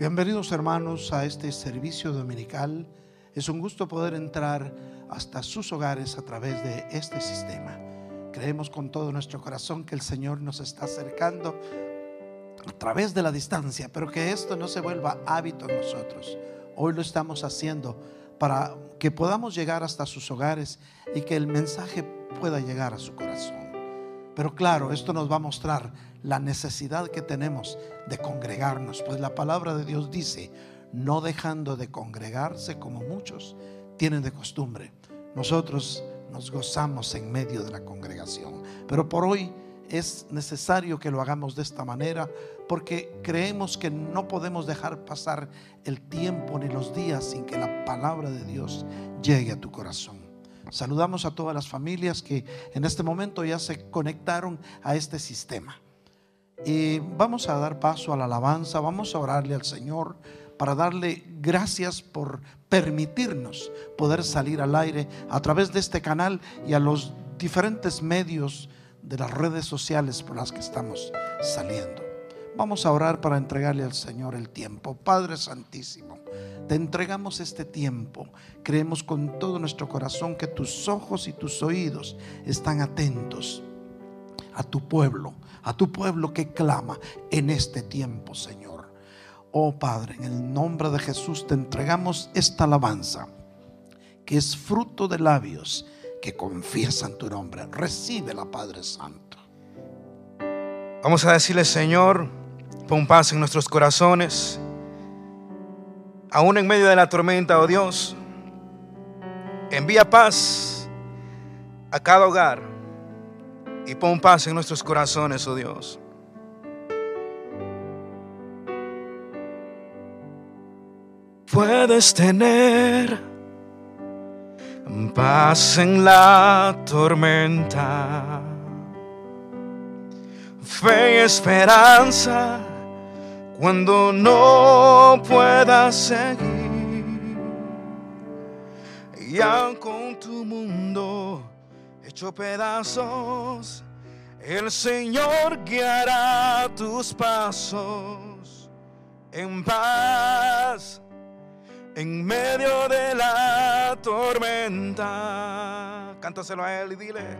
Bienvenidos hermanos a este servicio dominical. Es un gusto poder entrar hasta sus hogares a través de este sistema. Creemos con todo nuestro corazón que el Señor nos está acercando a través de la distancia, pero que esto no se vuelva hábito en nosotros. Hoy lo estamos haciendo para que podamos llegar hasta sus hogares y que el mensaje pueda llegar a su corazón. Pero claro, esto nos va a mostrar la necesidad que tenemos de congregarnos, pues la palabra de Dios dice, no dejando de congregarse como muchos tienen de costumbre. Nosotros nos gozamos en medio de la congregación, pero por hoy es necesario que lo hagamos de esta manera porque creemos que no podemos dejar pasar el tiempo ni los días sin que la palabra de Dios llegue a tu corazón. Saludamos a todas las familias que en este momento ya se conectaron a este sistema. Y vamos a dar paso a la alabanza, vamos a orarle al Señor para darle gracias por permitirnos poder salir al aire a través de este canal y a los diferentes medios de las redes sociales por las que estamos saliendo. Vamos a orar para entregarle al Señor el tiempo. Padre Santísimo, te entregamos este tiempo. Creemos con todo nuestro corazón que tus ojos y tus oídos están atentos a tu pueblo, a tu pueblo que clama en este tiempo, Señor. Oh Padre, en el nombre de Jesús te entregamos esta alabanza, que es fruto de labios que confiesan tu nombre. Recibe la Padre Santo. Vamos a decirle, Señor, pon paz en nuestros corazones, aún en medio de la tormenta, oh Dios. Envía paz a cada hogar y pon paz en nuestros corazones, oh Dios. Puedes tener paz en la tormenta, fe y esperanza cuando no puedas seguir, ya con tu mundo pedazos, el Señor guiará tus pasos en paz en medio de la tormenta. Cántaselo a Él y dile,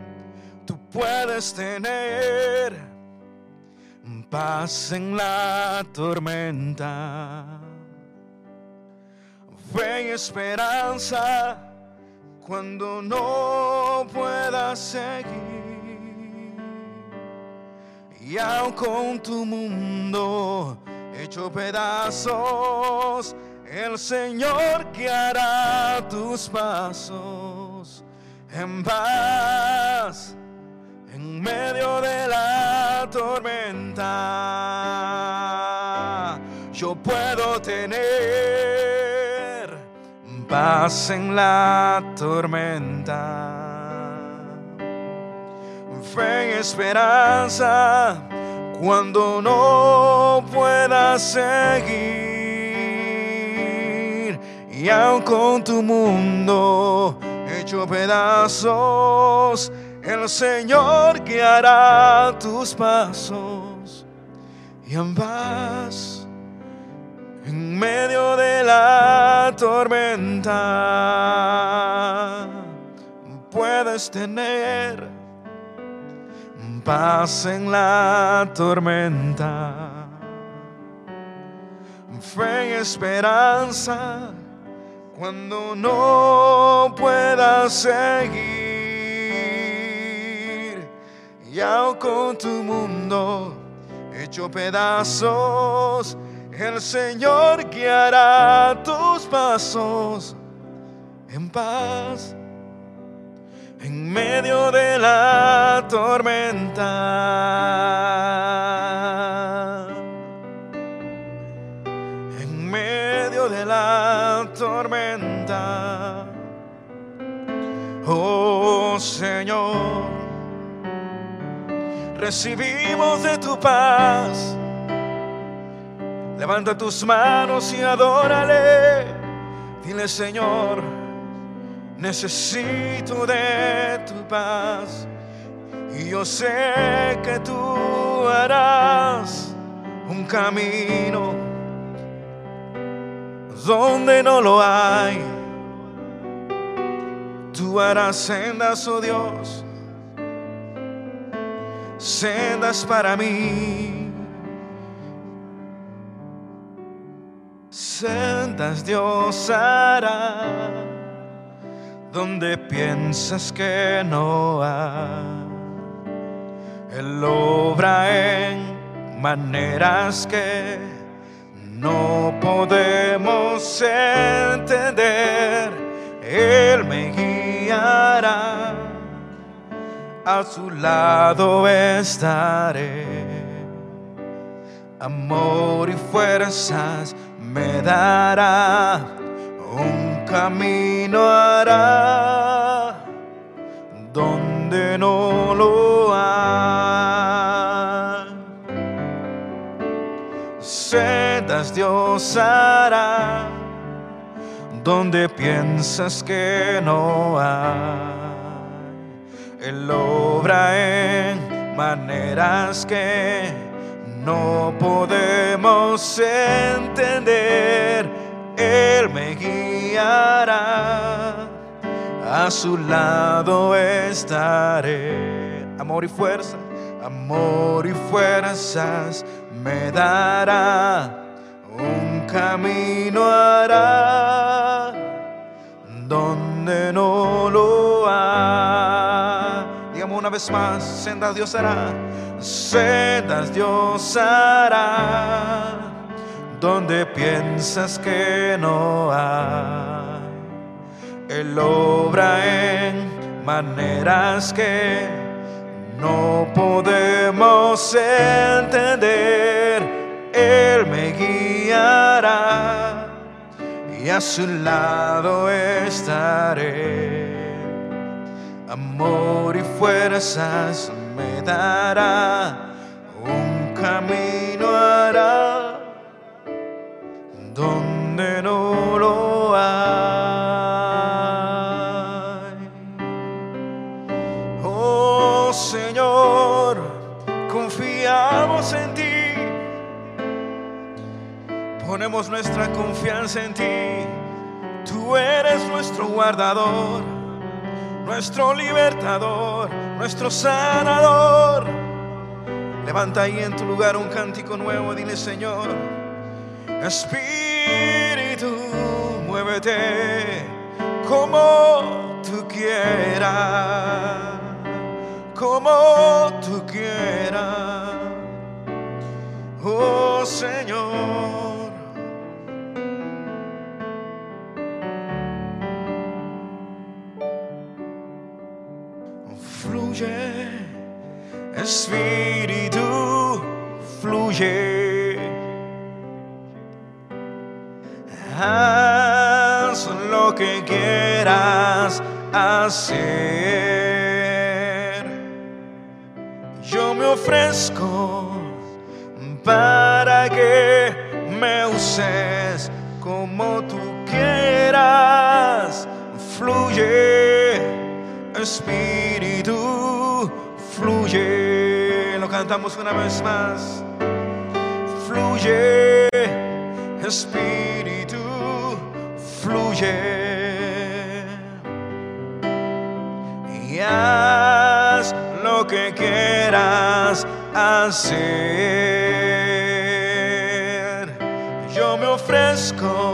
tú puedes tener paz en la tormenta, fe y esperanza cuando no puedas seguir. Y aun con tu mundo hecho pedazos, el Señor guiará tus pasos en paz en medio de la tormenta. Yo puedo tener paz en la tormenta, fe y esperanza cuando no pueda seguir. Y aun con tu mundo hecho pedazos, el Señor guiará tus pasos y en paz en medio de la tormenta. Puedes tener paz en la tormenta, fe y esperanza cuando no puedas seguir, ya con tu mundo hecho pedazos, el Señor guiará tus pasos en paz en medio de la tormenta. En medio de la tormenta. Oh Señor, recibimos de tu paz. Levanta tus manos y adórale. Dile, Señor, necesito de tu paz. Y yo sé que tú harás un camino donde no lo hay. Tú harás sendas, oh Dios, sendas para mí. Dios hará donde piensas que no hay. Él obra en maneras que no podemos entender. Él me guiará, a su lado estaré. Amor y fuerzas me dará, un camino hará donde no lo hay. Sendas Dios hará donde piensas que no hay. Él obra en maneras que no podemos entender. Él me guiará, a su lado estaré. Amor y fuerza, amor y fuerzas me dará, un camino hará donde no lo hay. Vez más, sendas Dios hará, sendas Dios hará, donde piensas que no hay. Él obra en maneras que no podemos entender. Él me guiará y a su lado estaré. Amor y fuerzas me dará, un camino hará donde no lo hay. Oh Señor, confiamos en ti ponemos nuestra confianza en ti. Tú eres nuestro guardador, nuestro libertador, nuestro sanador. Levanta ahí en tu lugar un cántico nuevo, dile Señor, Espíritu, muévete como tú quieras, como tú quieras. Oh Señor. Fluye, Espíritu, fluye. Haz lo que quieras hacer. Yo me ofrezco para que me uses como tú quieras. Fluye, Espíritu, cantamos una vez más. Fluye, Espíritu, fluye. Y haz lo que quieras hacer. Yo me ofrezco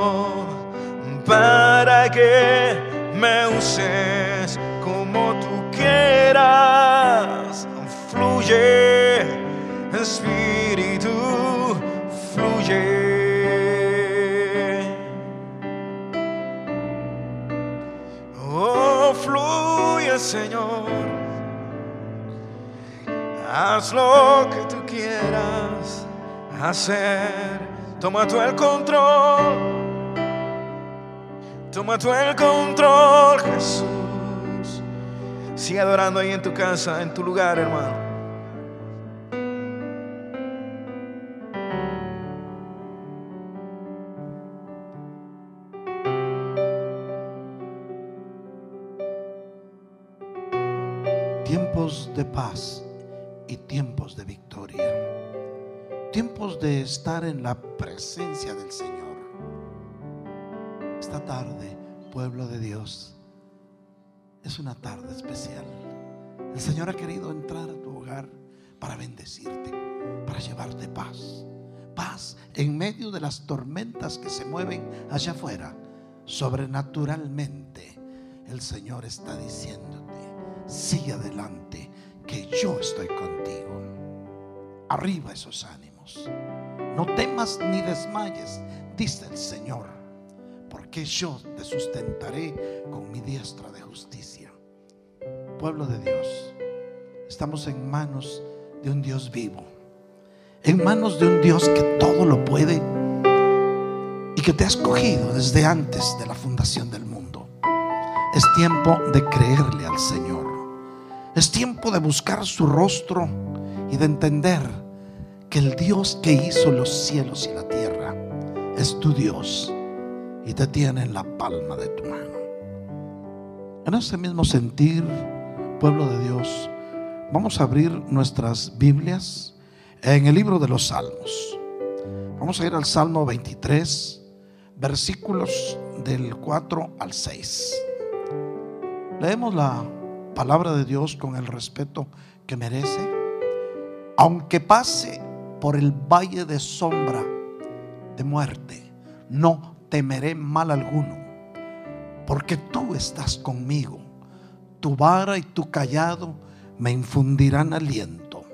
Haz lo que tú quieras hacer. Toma tú el control. Toma tú el control, Jesús. Sigue adorando ahí en tu casa, en tu lugar, hermano. Estar en la presencia del Señor. Esta tarde, pueblo de Dios, es una tarde especial. El Señor ha querido entrar a tu hogar para bendecirte, para llevarte paz. Paz en medio de las tormentas que se mueven allá afuera. Sobrenaturalmente, el Señor está diciéndote, sigue adelante, que yo estoy contigo. Arriba esos ánimos. No temas ni desmayes, dice el Señor, porque yo te sustentaré con mi diestra de justicia. Pueblo de Dios, estamos en manos de un Dios vivo, en manos de un Dios que todo lo puede y que te ha escogido desde antes de la fundación del mundo. Es tiempo de creerle al Señor. Es tiempo de buscar su rostro y de entender que el Dios que hizo los cielos y la tierra es tu Dios y te tiene en la palma de tu mano. En ese mismo sentir, pueblo de Dios, vamos a abrir nuestras Biblias en el libro de los Salmos. Vamos a ir al Salmo 23, versículos del 4 al 6. Leemos la palabra de Dios con el respeto que merece. Aunque pase por el valle de sombra de muerte, no temeré mal alguno, porque tú estás conmigo. Tu vara y tu callado me infundirán aliento.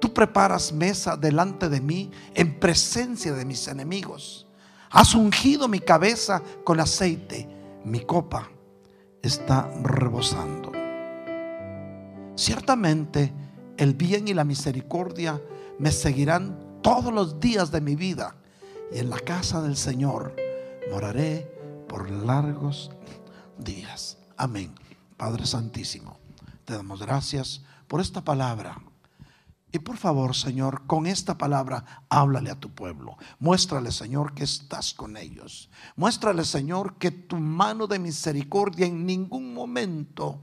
Tú preparas mesa delante de mí en presencia de mis enemigos. Has ungido mi cabeza con aceite, mi copa está rebosando. Ciertamente el bien y la misericordia me seguirán todos los días de mi vida y en la casa del Señor moraré por largos días. Amén. Padre Santísimo, te damos gracias por esta palabra. Y por favor, Señor, con esta palabra háblale a tu pueblo. Muéstrale, Señor, que estás con ellos. Muéstrale, Señor, que tu mano de misericordia en ningún momento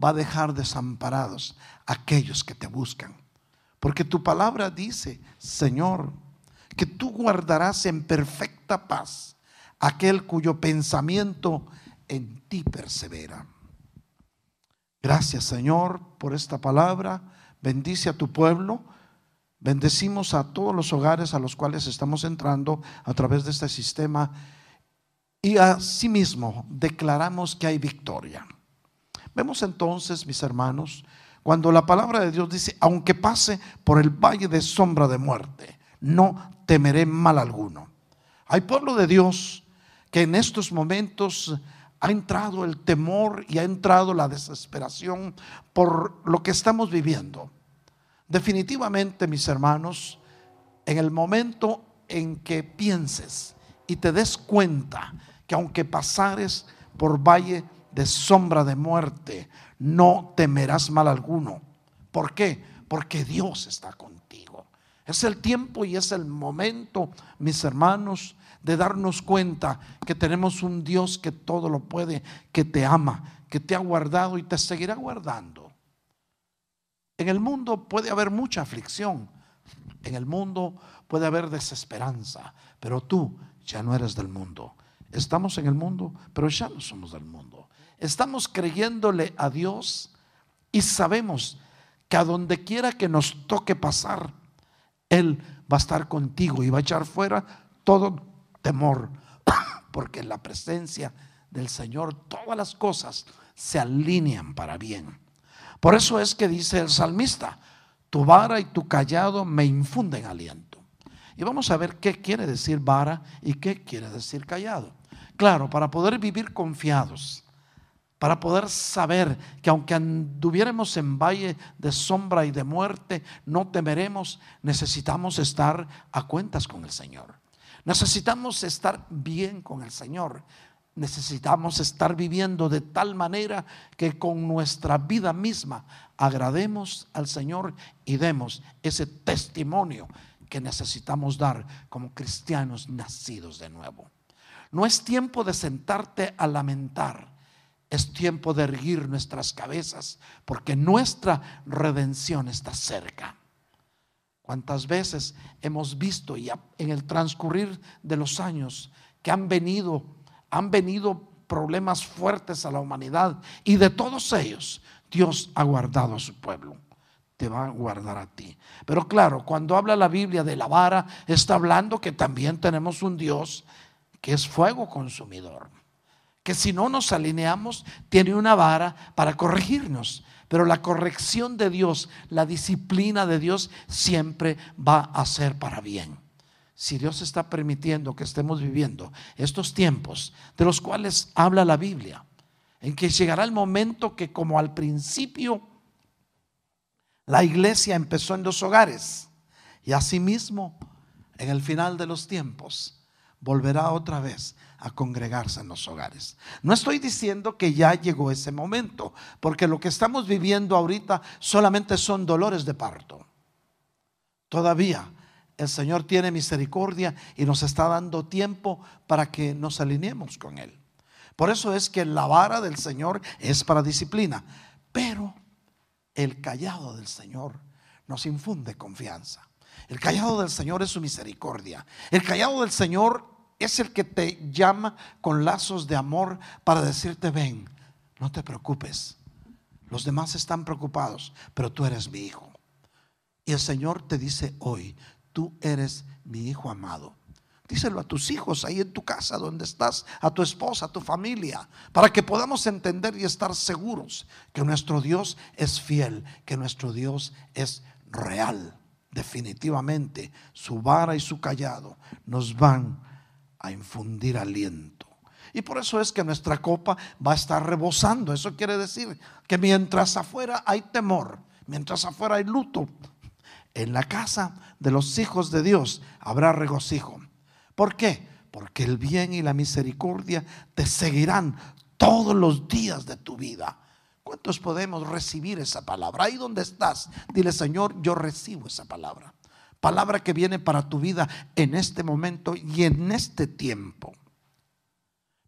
va a dejar desamparados a aquellos que te buscan. Porque tu palabra dice, Señor, que tú guardarás en perfecta paz aquel cuyo pensamiento en ti persevera. Gracias, Señor, por esta palabra. Bendice a tu pueblo. Bendecimos a todos los hogares a los cuales estamos entrando a través de este sistema. Y asimismo declaramos que hay victoria. Vemos entonces, mis hermanos, cuando la palabra de Dios dice, aunque pase por el valle de sombra de muerte, no temeré mal alguno. Hay pueblo de Dios que en estos momentos ha entrado el temor y ha entrado la desesperación por lo que estamos viviendo. Definitivamente, mis hermanos, en el momento en que pienses y te des cuenta que aunque pasares por valle de sombra de muerte, no temerás mal alguno. ¿Por qué? Porque Dios está contigo. Es el tiempo y es el momento, mis hermanos, de darnos cuenta que tenemos un Dios que todo lo puede, que te ama, que te ha guardado y te seguirá guardando. En el mundo puede haber mucha aflicción, en el mundo puede haber desesperanza, pero tú ya no eres del mundo. Estamos en el mundo, pero ya no somos del mundo. Estamos creyéndole a Dios y sabemos que a donde quiera que nos toque pasar, Él va a estar contigo y va a echar fuera todo temor, porque en la presencia del Señor todas las cosas se alinean para bien. Por eso es que dice el salmista, tu vara y tu callado me infunden aliento. Y vamos a ver qué quiere decir vara y qué quiere decir callado. Claro, para poder vivir confiados, para poder saber que aunque anduviéramos en valle de sombra y de muerte, no temeremos, necesitamos estar a cuentas con el Señor. Necesitamos estar bien con el Señor. Necesitamos estar viviendo de tal manera que con nuestra vida misma agrademos al Señor y demos ese testimonio que necesitamos dar como cristianos nacidos de nuevo. No es tiempo de sentarte a lamentar, es tiempo de erguir nuestras cabezas porque nuestra redención está cerca. ¿Cuántas veces hemos visto ya en el transcurrir de los años que han venido, han venido problemas fuertes a la humanidad y de todos ellos Dios ha guardado a su pueblo. Te va a guardar a ti. Pero claro, cuando habla la Biblia de la vara, está hablando que también tenemos un Dios que es fuego consumidor. Que si no nos alineamos, tiene una vara para corregirnos. Pero la corrección de Dios, la disciplina de Dios siempre va a ser para bien. Si Dios está permitiendo que estemos viviendo estos tiempos de los cuales habla la Biblia, en que llegará el momento que como al principio la iglesia empezó en los hogares y asimismo en el final de los tiempos volverá otra vez a congregarse en los hogares. No estoy diciendo que ya llegó ese momento, porque lo que estamos viviendo ahorita solamente son dolores de parto. Todavía el Señor tiene misericordia y nos está dando tiempo para que nos alineemos con Él. Por eso es que la vara del Señor es para disciplina, pero el callado del Señor nos infunde confianza. El callado del Señor es su misericordia. El callado del Señor es el que te llama con lazos de amor para decirte, ven, no te preocupes. Los demás están preocupados, pero tú eres mi hijo. Y el Señor te dice hoy, tú eres mi hijo amado. Díselo a tus hijos ahí en tu casa donde estás, a tu esposa, a tu familia, para que podamos entender y estar seguros que nuestro Dios es fiel, que nuestro Dios es real. Definitivamente, su vara y su callado nos van a infundir aliento. Y por eso es que nuestra copa va a estar rebosando. Eso quiere decir que mientras afuera hay temor, mientras afuera hay luto, en la casa de los hijos de Dios habrá regocijo. ¿Por qué? Porque el bien y la misericordia te seguirán todos los días de tu vida. ¿Cuántos podemos recibir esa palabra? Ahí donde estás, dile Señor, yo recibo esa palabra. Palabra que viene para tu vida en este momento y en este tiempo.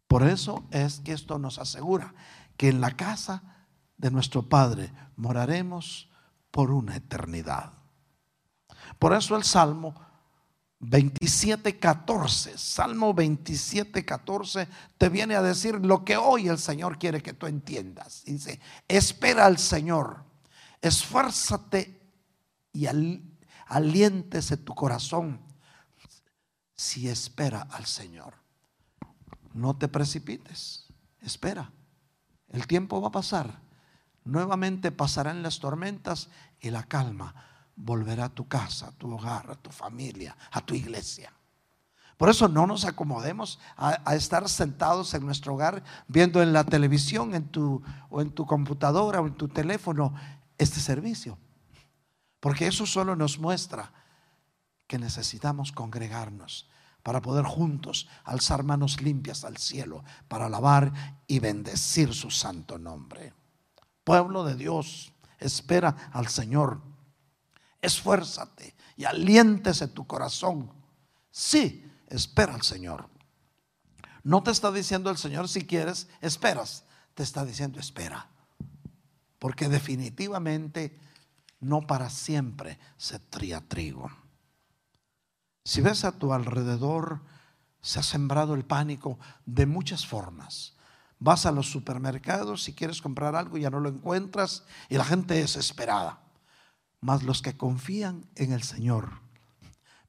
Por eso es que esto nos asegura que en la casa de nuestro Padre moraremos por una eternidad. Por eso el Salmo 27, 14, Salmo 27, 14 te viene a decir lo que hoy el Señor quiere que tú entiendas. Dice, espera al Señor, esfuérzate y aliéntese tu corazón si espera al Señor. No te precipites, espera. El tiempo va a pasar. Nuevamente pasarán las tormentas y la calma volverá a tu casa, a tu hogar, a tu familia, a tu iglesia. Por eso no nos acomodemos a, estar sentados en nuestro hogar viendo en la televisión en tu, o en tu computadora o en tu teléfono este servicio. Porque eso solo nos muestra que necesitamos congregarnos para poder juntos alzar manos limpias al cielo, para alabar y bendecir su santo nombre. Pueblo de Dios, espera al Señor esfuérzate y aliéntese tu corazón. Sí, espera al Señor. No te está diciendo el Señor si quieres, esperas. Te está diciendo espera. Porque definitivamente no para siempre se tría trigo. Si ves a tu alrededor, se ha sembrado el pánico de muchas formas. Vas a los supermercados, si quieres comprar algo ya no lo encuentras y la gente es desesperada. Mas los que confían en el Señor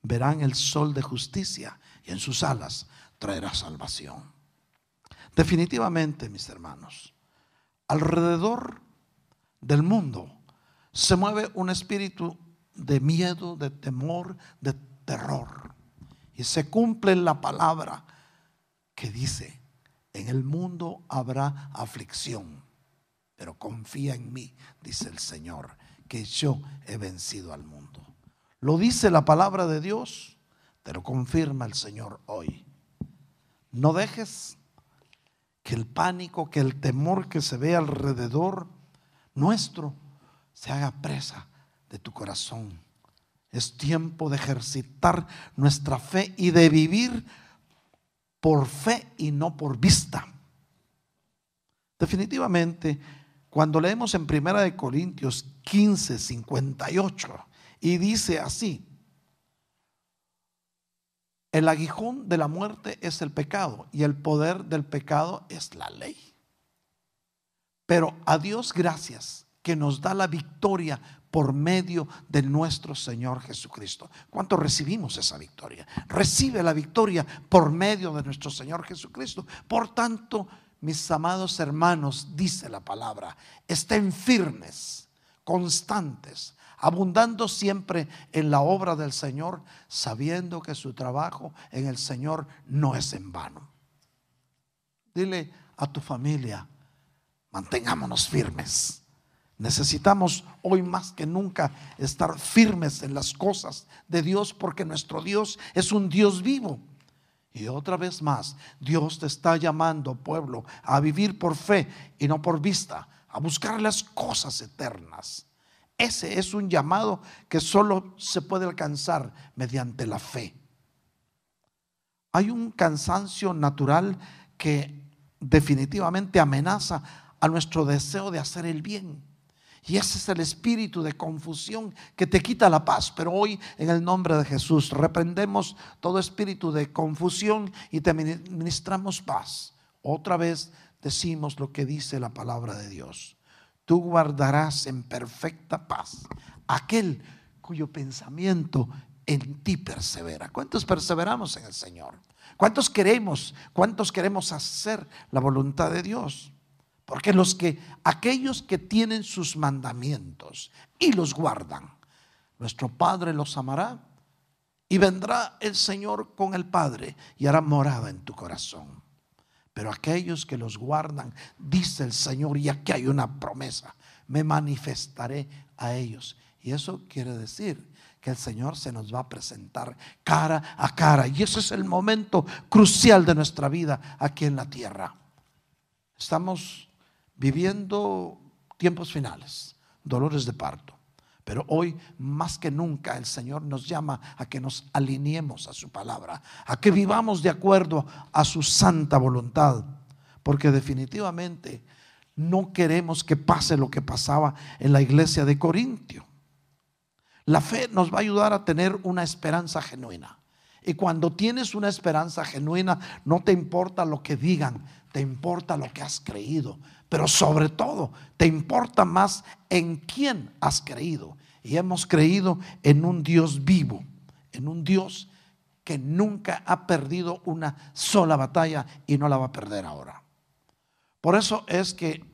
verán el sol de justicia y en sus alas traerá salvación. Definitivamente, mis hermanos, alrededor del mundo se mueve un espíritu de miedo, de temor, de terror. Y se cumple la palabra que dice, en el mundo habrá aflicción, pero confía en mí, dice el Señor que yo he vencido al mundo. Lo dice la palabra de Dios, te lo confirma el Señor hoy. No dejes que el pánico, que el temor que se ve alrededor nuestro se haga presa de tu corazón. Es tiempo de ejercitar nuestra fe y de vivir por fe y no por vista. Definitivamente, cuando leemos en Primera de Corintios 15, 58, y dice así, El aguijón de la muerte es el pecado y el poder del pecado es la ley. Pero a Dios gracias que nos da la victoria por medio de nuestro Señor Jesucristo. ¿Cuánto recibimos esa victoria? Recibe la victoria por medio de nuestro Señor Jesucristo. Por tanto, mis amados hermanos, dice la palabra, estén firmes, constantes, abundando siempre en la obra del Señor, sabiendo que su trabajo en el Señor no es en vano. Dile a tu familia, mantengámonos firmes. Necesitamos hoy más que nunca estar firmes en las cosas de Dios porque nuestro Dios es un Dios vivo. Y otra vez más, Dios te está llamando, pueblo, a vivir por fe y no por vista, a buscar las cosas eternas. Ese es un llamado que solo se puede alcanzar mediante la fe. Hay un cansancio natural que definitivamente amenaza a nuestro deseo de hacer el bien. Y ese es el espíritu de confusión que te quita la paz. Pero hoy, en el nombre de Jesús, reprendemos todo espíritu de confusión y te ministramos paz. Otra vez decimos lo que dice la palabra de Dios. Tú guardarás en perfecta paz aquel cuyo pensamiento en ti persevera. ¿Cuántos perseveramos en el Señor? ¿Cuántos queremos? ¿Cuántos queremos hacer la voluntad de Dios? Porque los que, aquellos que tienen sus mandamientos y los guardan, nuestro Padre los amará y vendrá el Señor con el Padre y hará morada en tu corazón. Pero aquellos que los guardan, dice el Señor, y aquí hay una promesa, me manifestaré a ellos. Y eso quiere decir que el Señor se nos va a presentar cara a cara. Y ese es el momento crucial de nuestra vida aquí en la tierra. Estamos viviendo tiempos finales, dolores de parto. Pero hoy más que nunca el Señor nos llama a que nos alineemos a su palabra, a que vivamos de acuerdo a su santa voluntad, porque definitivamente no queremos que pase lo que pasaba en la iglesia de Corintio. La fe nos va a ayudar a tener una esperanza genuina. Y cuando tienes una esperanza genuina, no te importa lo que digan, te importa lo que has creído, pero sobre todo te importa más en quién has creído. Y hemos creído en un Dios vivo, en un Dios que nunca ha perdido una sola batalla y no la va a perder ahora. Por eso es que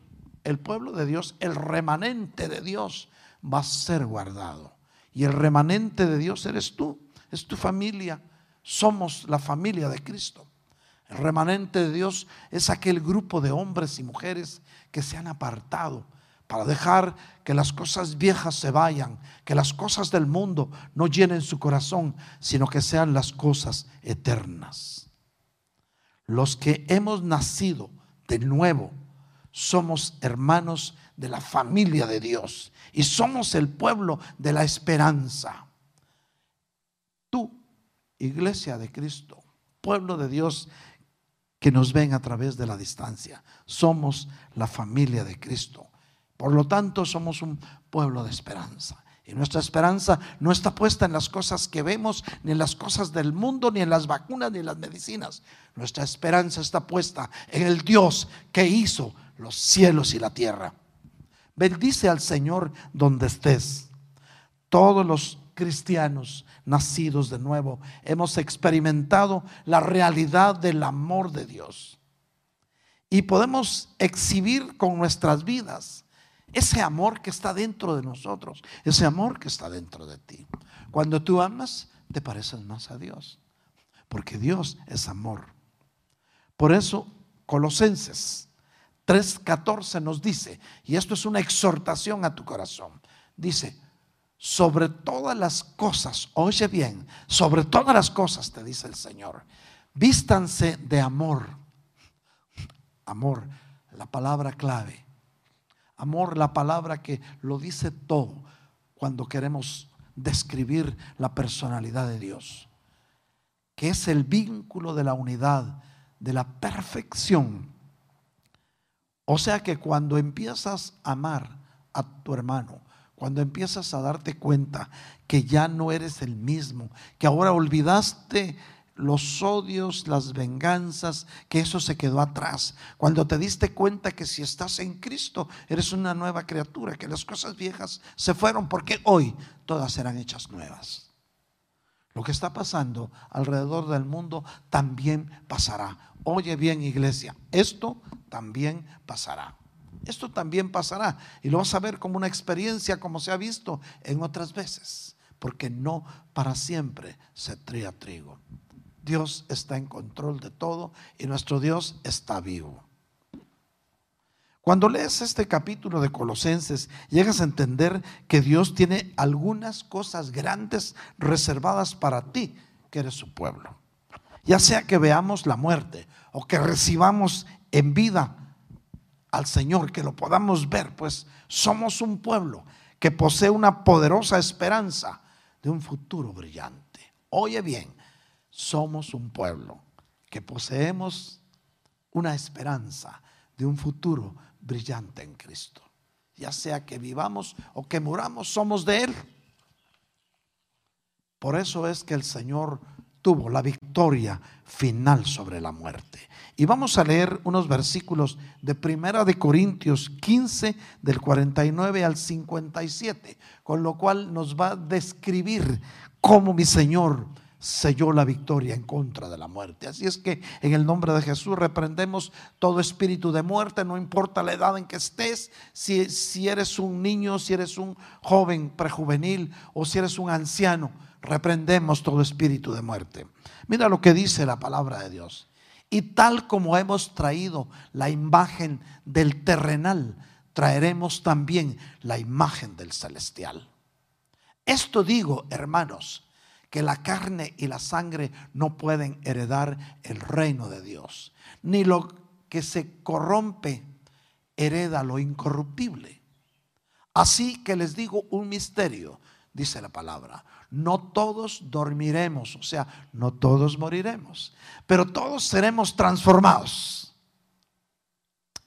el pueblo de Dios, el remanente de Dios, va a ser guardado. Y el remanente de Dios eres tú, es tu familia. Somos la familia de Cristo. El remanente de Dios es aquel grupo de hombres y mujeres que se han apartado para dejar que las cosas viejas se vayan, que las cosas del mundo no llenen su corazón, sino que sean las cosas eternas. Los que hemos nacido de nuevo somos hermanos de la familia de Dios y somos el pueblo de la esperanza. Tú, iglesia de Cristo, pueblo de Dios, que nos ven a través de la distancia. Somos la familia de Cristo. Por lo tanto, somos un pueblo de esperanza. Y nuestra esperanza no está puesta en las cosas que vemos, ni en las cosas del mundo, ni en las vacunas, ni en las medicinas. Nuestra esperanza está puesta en el Dios que hizo los cielos y la tierra. Bendice al Señor donde estés. Todos los cristianos nacidos de nuevo, hemos experimentado la realidad del amor de Dios. Y podemos exhibir con nuestras vidas ese amor que está dentro de nosotros, ese amor que está dentro de ti. Cuando tú amas, te pareces más a Dios, porque Dios es amor. Por eso, Colosenses 3:14 nos dice, y esto es una exhortación a tu corazón, dice, sobre todas las cosas, oye bien, sobre todas las cosas, te dice el Señor, vístanse de amor. Amor, la palabra clave. Amor, la palabra que lo dice todo cuando queremos describir la personalidad de Dios, que es el vínculo de la unidad, de la perfección. O sea que cuando empiezas a amar a tu hermano, cuando empiezas a darte cuenta que ya no eres el mismo, que ahora olvidaste los odios, las venganzas, que eso se quedó atrás. Cuando te diste cuenta que si estás en Cristo, eres una nueva criatura, que las cosas viejas se fueron, porque hoy todas serán hechas nuevas. Lo que está pasando alrededor del mundo también pasará. Oye bien, iglesia, esto también pasará. Esto también pasará y lo vas a ver como una experiencia como se ha visto en otras veces, porque no para siempre se tría trigo. Dios está en control de todo y nuestro Dios está vivo. Cuando lees este capítulo de Colosenses, llegas a entender que Dios tiene algunas cosas grandes reservadas para ti, que eres su pueblo. Ya sea que veamos la muerte o que recibamos en vida al Señor, que lo podamos ver, pues somos un pueblo que posee una poderosa esperanza de un futuro brillante. Oye bien, somos un pueblo que poseemos una esperanza de un futuro brillante en Cristo. Ya sea que vivamos o que muramos, somos de Él. Por eso es que el Señor tuvo la victoria final sobre la muerte. Y vamos a leer unos versículos de Primera de Corintios 15 del 49 al 57, con lo cual nos va a describir cómo mi Señor selló la victoria en contra de la muerte. Así es que en el nombre de Jesús reprendemos todo espíritu de muerte, no importa la edad en que estés, si, si eres un niño, si eres un joven prejuvenil o si eres un anciano, reprendemos todo espíritu de muerte. Mira lo que dice la palabra de Dios. Y tal como hemos traído la imagen del terrenal, traeremos también la imagen del celestial. Esto digo, hermanos, que la carne y la sangre no pueden heredar el reino de Dios, ni lo que se corrompe hereda lo incorruptible. Así que les digo un misterio, dice la palabra. No todos dormiremos, o sea, no todos moriremos, pero todos seremos transformados.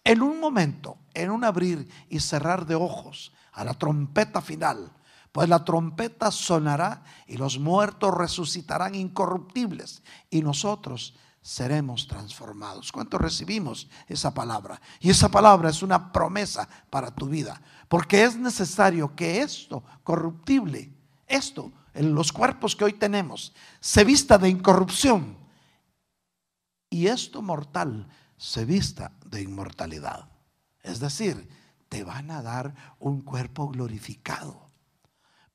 En un momento, en un abrir y cerrar de ojos, a la trompeta final, pues la trompeta sonará y los muertos resucitarán incorruptibles y nosotros seremos transformados. ¿Cuánto recibimos esa palabra? Y esa palabra es una promesa para tu vida, porque es necesario que esto corruptible, esto, en los cuerpos que hoy tenemos, se vista de incorrupción y esto mortal se vista de inmortalidad. Es decir, te van a dar un cuerpo glorificado.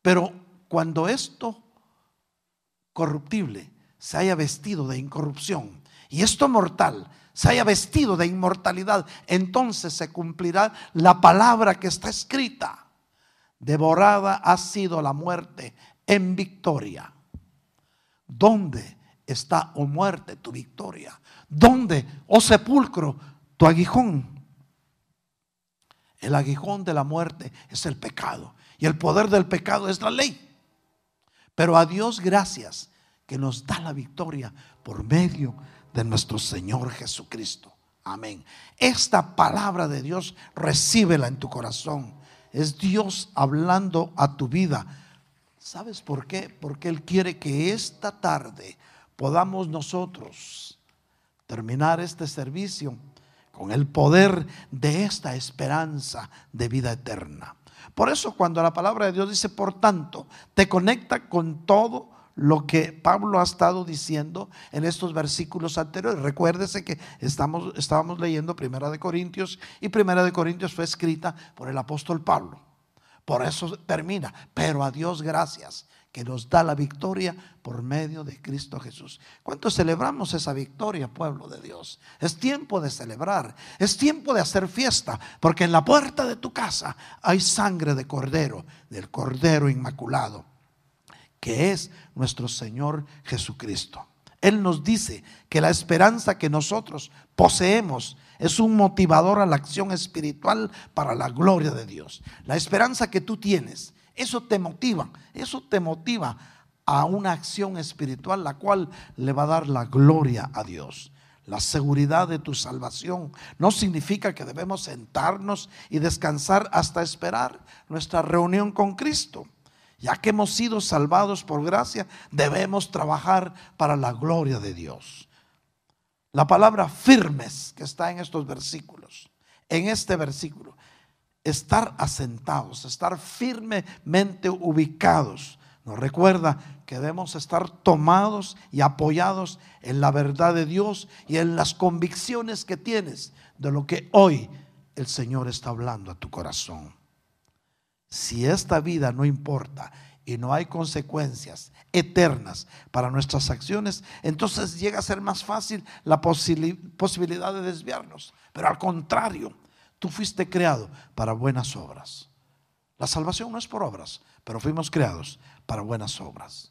Pero cuando esto corruptible se haya vestido de incorrupción y esto mortal se haya vestido de inmortalidad, entonces se cumplirá la palabra que está escrita. Devorada ha sido la muerte en victoria. ¿Dónde está, oh muerte, tu victoria? ¿Dónde, oh sepulcro, tu aguijón? El aguijón de la muerte es el pecado. Y el poder del pecado es la ley. Pero a Dios gracias que nos da la victoria por medio de nuestro Señor Jesucristo. Amén. Esta palabra de Dios recíbela en tu corazón. Es Dios hablando a tu vida. ¿Sabes por qué? Porque Él quiere que esta tarde podamos nosotros terminar este servicio con el poder de esta esperanza de vida eterna. Por eso cuando la palabra de Dios dice, por tanto, te conecta con todo lo que Pablo ha estado diciendo en estos versículos anteriores. Recuérdese que estamos, estábamos leyendo Primera de Corintios y Primera de Corintios fue escrita por el apóstol Pablo. Por eso termina, pero a Dios gracias que nos da la victoria por medio de Cristo Jesús. ¿Cuánto celebramos esa victoria, pueblo de Dios? Es tiempo de celebrar, es tiempo de hacer fiesta, porque en la puerta de tu casa hay sangre de cordero, del cordero inmaculado, que es nuestro Señor Jesucristo. Él nos dice que la esperanza que nosotros poseemos es un motivador a la acción espiritual para la gloria de Dios. La esperanza que tú tienes eso te motiva, eso te motiva a una acción espiritual la cual le va a dar la gloria a Dios. La seguridad de tu salvación no significa que debemos sentarnos y descansar hasta esperar nuestra reunión con Cristo. Ya que hemos sido salvados por gracia, debemos trabajar para la gloria de Dios. La palabra firmes que está en estos versículos, en este versículo, estar asentados, estar firmemente ubicados, nos recuerda que debemos estar tomados y apoyados en la verdad de Dios y en las convicciones que tienes de lo que hoy el Señor está hablando a tu corazón. Si esta vida no importa y no hay consecuencias eternas para nuestras acciones, entonces llega a ser más fácil la posibilidad de desviarnos. Pero al contrario, tú fuiste creado para buenas obras. La salvación no es por obras, pero fuimos creados para buenas obras.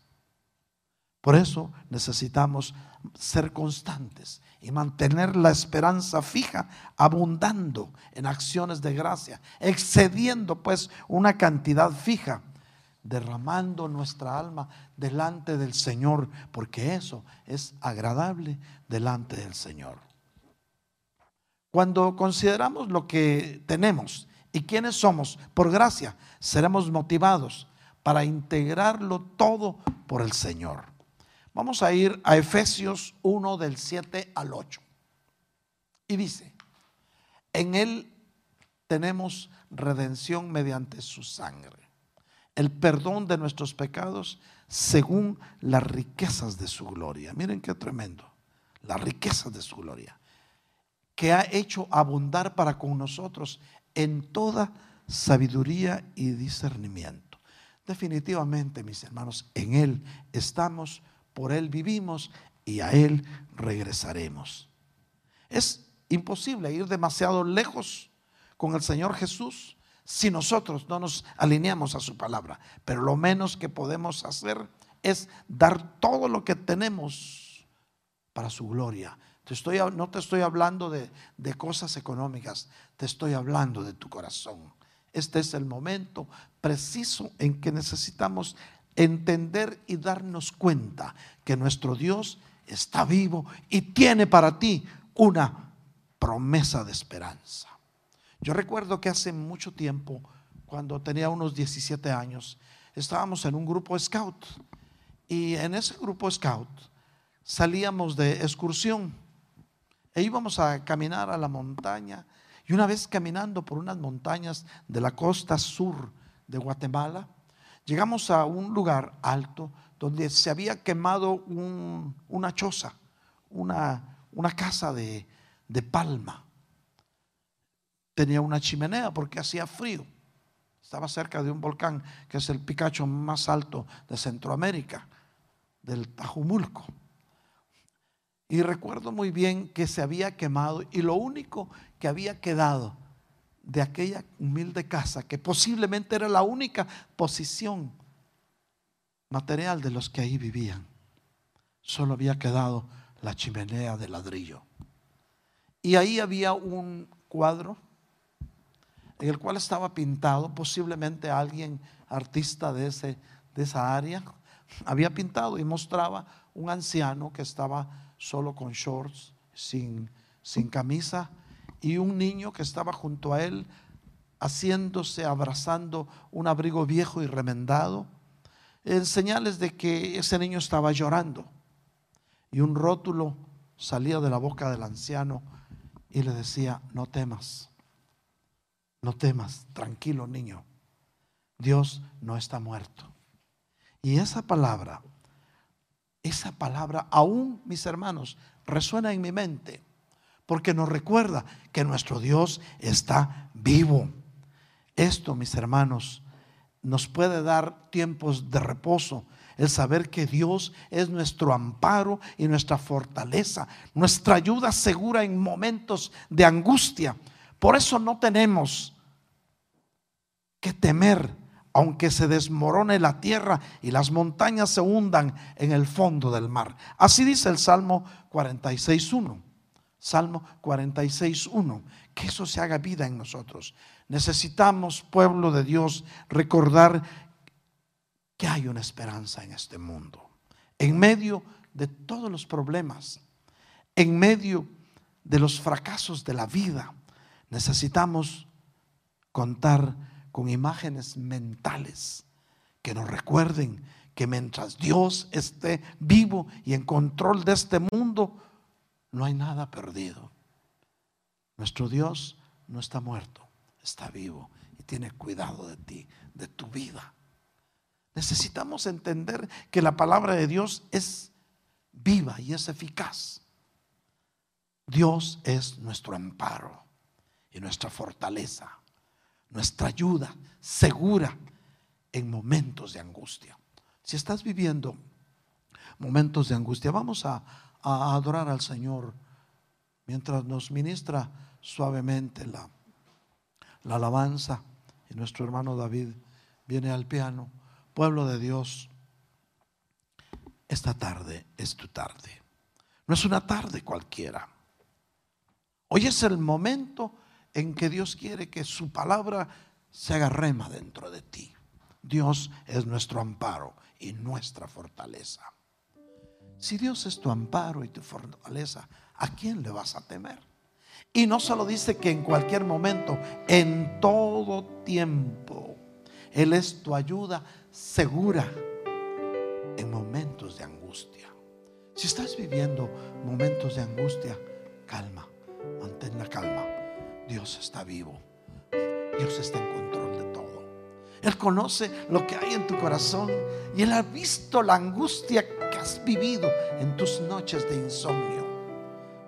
Por eso necesitamos ser constantes y mantener la esperanza fija, abundando en acciones de gracia, excediendo pues una cantidad fija, derramando nuestra alma delante del Señor, porque eso es agradable delante del Señor. Cuando consideramos lo que tenemos y quiénes somos, por gracia, seremos motivados para integrarlo todo por el Señor. Vamos a ir a Efesios 1 del 7 al 8. Y dice, en Él tenemos redención mediante su sangre, el perdón de nuestros pecados según las riquezas de su gloria. Miren qué tremendo, las riquezas de su gloria, que ha hecho abundar para con nosotros en toda sabiduría y discernimiento. Definitivamente, mis hermanos, en Él estamos por Él vivimos y a Él regresaremos. Es imposible ir demasiado lejos con el Señor Jesús si nosotros no nos alineamos a su palabra. Pero lo menos que podemos hacer es dar todo lo que tenemos para su gloria. Te estoy, no te estoy hablando de, de cosas económicas, te estoy hablando de tu corazón. Este es el momento preciso en que necesitamos entender y darnos cuenta que nuestro Dios está vivo y tiene para ti una promesa de esperanza. Yo recuerdo que hace mucho tiempo, cuando tenía unos 17 años, estábamos en un grupo scout y en ese grupo scout salíamos de excursión e íbamos a caminar a la montaña y una vez caminando por unas montañas de la costa sur de Guatemala, Llegamos a un lugar alto donde se había quemado una choza, una, casa de palma. Tenía una chimenea porque hacía frío. Estaba cerca de un volcán que es el picacho más alto de Centroamérica, del Tajumulco. Y recuerdo muy bien que se había quemado y lo único que había quedado de aquella humilde casa, que posiblemente era la única posición material de los que ahí vivían. Solo había quedado la chimenea de ladrillo. Y ahí había un cuadro en el cual estaba pintado, posiblemente alguien artista de, ese, de esa área, había pintado y mostraba un anciano que estaba solo con shorts, sin, sin camisa, y un niño que estaba junto a él haciéndose, abrazando un abrigo viejo y remendado, en señales de que ese niño estaba llorando. Y un rótulo salía de la boca del anciano y le decía, no temas, no temas, tranquilo niño, Dios no está muerto. Y esa palabra, esa palabra, aún mis hermanos, resuena en mi mente porque nos recuerda que nuestro Dios está vivo. Esto, mis hermanos, nos puede dar tiempos de reposo, el saber que Dios es nuestro amparo y nuestra fortaleza, nuestra ayuda segura en momentos de angustia. Por eso no tenemos que temer, aunque se desmorone la tierra y las montañas se hundan en el fondo del mar. Así dice el Salmo 46.1. Salmo 46.1. Que eso se haga vida en nosotros. Necesitamos, pueblo de Dios, recordar que hay una esperanza en este mundo. En medio de todos los problemas, en medio de los fracasos de la vida, necesitamos contar con imágenes mentales que nos recuerden que mientras Dios esté vivo y en control de este mundo, no hay nada perdido. Nuestro Dios no está muerto, está vivo y tiene cuidado de ti, de tu vida. Necesitamos entender que la palabra de Dios es viva y es eficaz. Dios es nuestro amparo y nuestra fortaleza, nuestra ayuda segura en momentos de angustia. Si estás viviendo momentos de angustia, vamos a, adorar al Señor mientras nos ministra suavemente la, la alabanza y nuestro hermano David viene al piano. Pueblo de Dios, esta tarde es tu tarde. No es una tarde cualquiera. Hoy es el momento en que Dios quiere que su palabra se haga rema dentro de ti. Dios es nuestro amparo y nuestra fortaleza. Si Dios es tu amparo y tu fortaleza, ¿a quién le vas a temer? Y no solo dice que en cualquier momento, en todo tiempo, Él es tu ayuda segura en momentos de angustia. Si estás viviendo momentos de angustia, calma, mantén la calma. Dios está vivo. Dios está en control de todo. Él conoce lo que hay en tu corazón y Él ha visto la angustia que has vivido en tus noches de insomnio.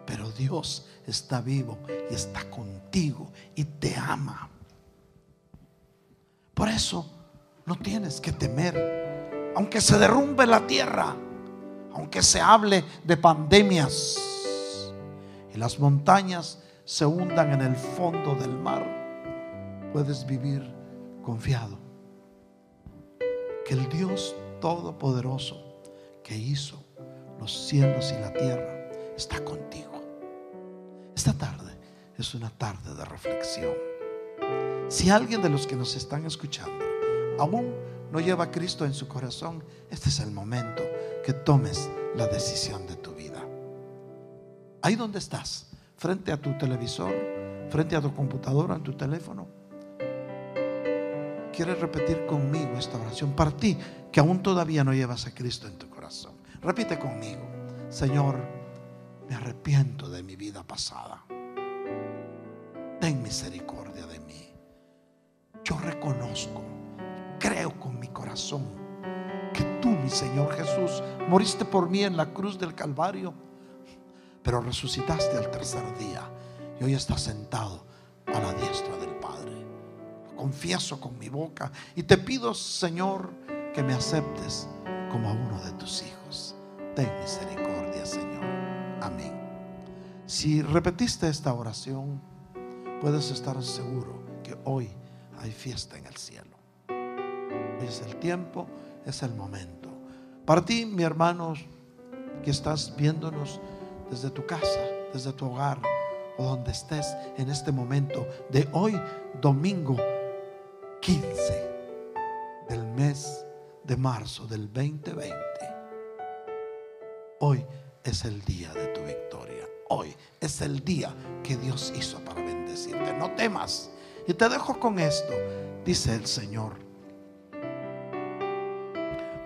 Pero Dios está vivo y está contigo y te ama. Por eso no tienes que temer, aunque se derrumbe la tierra, aunque se hable de pandemias y las montañas se hundan en el fondo del mar, puedes vivir confiado que el Dios Todopoderoso que hizo los cielos y la tierra está contigo. Esta tarde es una tarde de reflexión. Si alguien de los que nos están escuchando aún no lleva a Cristo en su corazón, este es el momento que tomes la decisión de tu vida. Ahí donde estás, frente a tu televisor, frente a tu computadora, en tu teléfono. ¿Quieres repetir conmigo esta oración? Para ti, que aún todavía no llevas a Cristo en tu corazón. Repite conmigo, Señor, me arrepiento de mi vida pasada. Ten misericordia de mí. Yo reconozco, creo con mi corazón que tú, mi Señor Jesús, moriste por mí en la cruz del Calvario, pero resucitaste al tercer día y hoy estás sentado a la diestra del Padre. Confieso con mi boca y te pido, Señor, que me aceptes como a uno de tus hijos. Ten misericordia, Señor. Amén. Si repetiste esta oración, puedes estar seguro que hoy hay fiesta en el cielo. Hoy es el tiempo, es el momento. Para ti, mi hermano, que estás viéndonos desde tu casa, desde tu hogar o donde estés en este momento de hoy, domingo 15 del mes de marzo del 2020. Hoy es el día de tu victoria. Hoy es el día que Dios hizo para bendecirte. No temas. Y te dejo con esto, dice el Señor.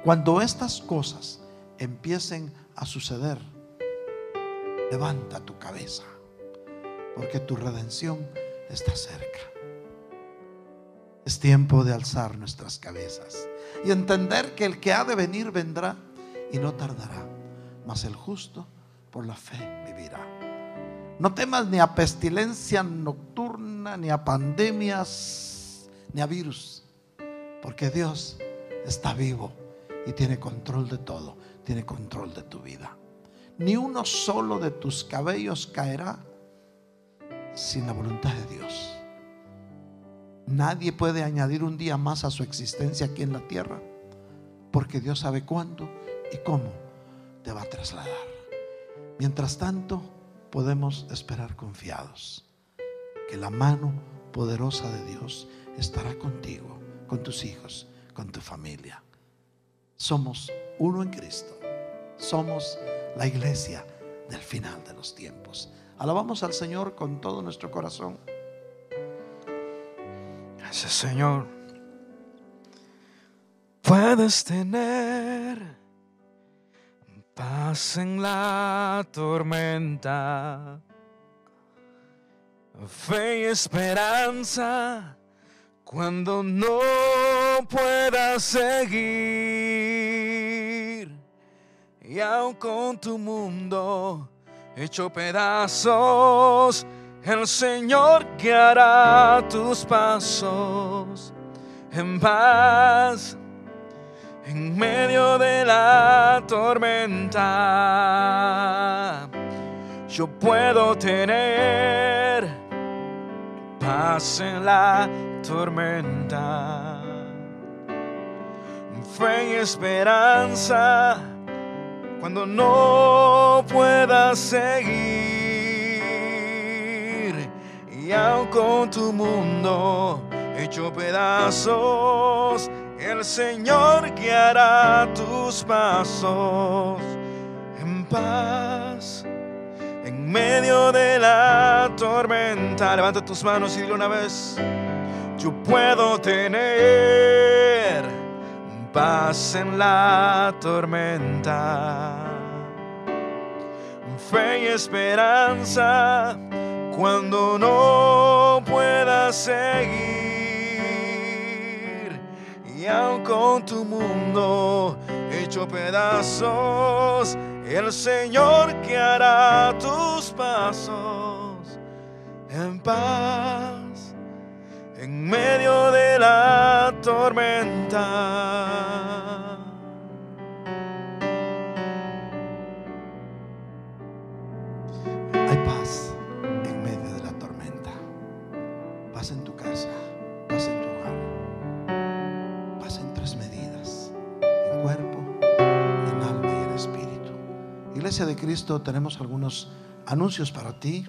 Cuando estas cosas empiecen a suceder, levanta tu cabeza, porque tu redención está cerca. Es tiempo de alzar nuestras cabezas y entender que el que ha de venir vendrá y no tardará mas el justo por la fe vivirá. No temas ni a pestilencia nocturna, ni a pandemias, ni a virus, porque Dios está vivo y tiene control de todo, tiene control de tu vida. Ni uno solo de tus cabellos caerá sin la voluntad de Dios. Nadie puede añadir un día más a su existencia aquí en la tierra, porque Dios sabe cuándo y cómo te va a trasladar. Mientras tanto, podemos esperar confiados que la mano poderosa de Dios estará contigo, con tus hijos, con tu familia. Somos uno en Cristo. Somos la iglesia del final de los tiempos. Alabamos al Señor con todo nuestro corazón. Gracias, Señor. puedes tener paz en la tormenta, fe y esperanza cuando no puedas seguir. Y aun con tu mundo hecho pedazos, el Señor guiará tus pasos en paz en medio de la tormenta. Yo puedo tener paz en la tormenta, fe y esperanza cuando no puedas seguir y aun con tu mundo hecho pedazos, el Señor guiará tus pasos en paz. En medio de la tormenta, levanta tus manos y dile una vez, yo puedo tener paz en la tormenta, fe y esperanza cuando no pueda seguir. Y con tu mundo hecho pedazos, el Señor que hará tus pasos en paz en medio de la tormenta. Hay paz en medio de la tormenta. Paz en tu casa. Iglesia de Cristo tenemos algunos anuncios para ti.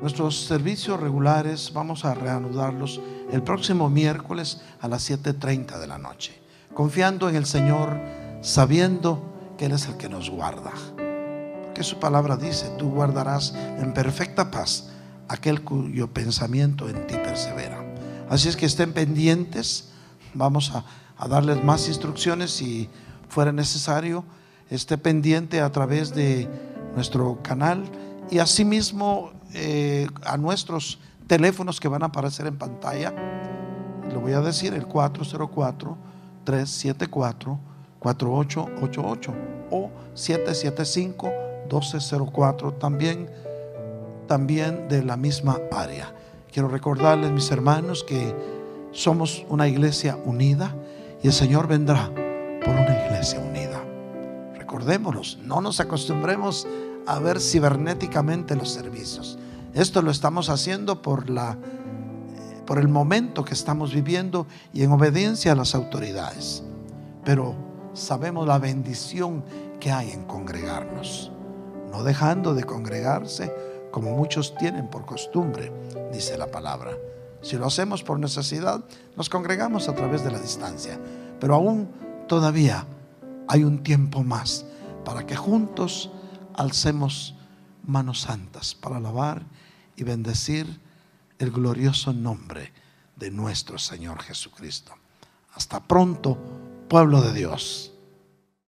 Nuestros servicios regulares vamos a reanudarlos el próximo miércoles a las 7.30 de la noche, confiando en el Señor, sabiendo que Él es el que nos guarda. Porque su palabra dice, tú guardarás en perfecta paz aquel cuyo pensamiento en ti persevera. Así es que estén pendientes, vamos a, darles más instrucciones si fuera necesario esté pendiente a través de nuestro canal y asimismo eh, a nuestros teléfonos que van a aparecer en pantalla. Lo voy a decir, el 404-374-4888 o 775-1204 también, también de la misma área. Quiero recordarles, mis hermanos, que somos una iglesia unida y el Señor vendrá por una iglesia unida recordémonos, no nos acostumbremos a ver cibernéticamente los servicios. Esto lo estamos haciendo por la eh, por el momento que estamos viviendo y en obediencia a las autoridades. Pero sabemos la bendición que hay en congregarnos, no dejando de congregarse como muchos tienen por costumbre, dice la palabra. Si lo hacemos por necesidad, nos congregamos a través de la distancia, pero aún todavía hay un tiempo más para que juntos alcemos manos santas para alabar y bendecir el glorioso nombre de nuestro Señor Jesucristo. Hasta pronto, pueblo de Dios.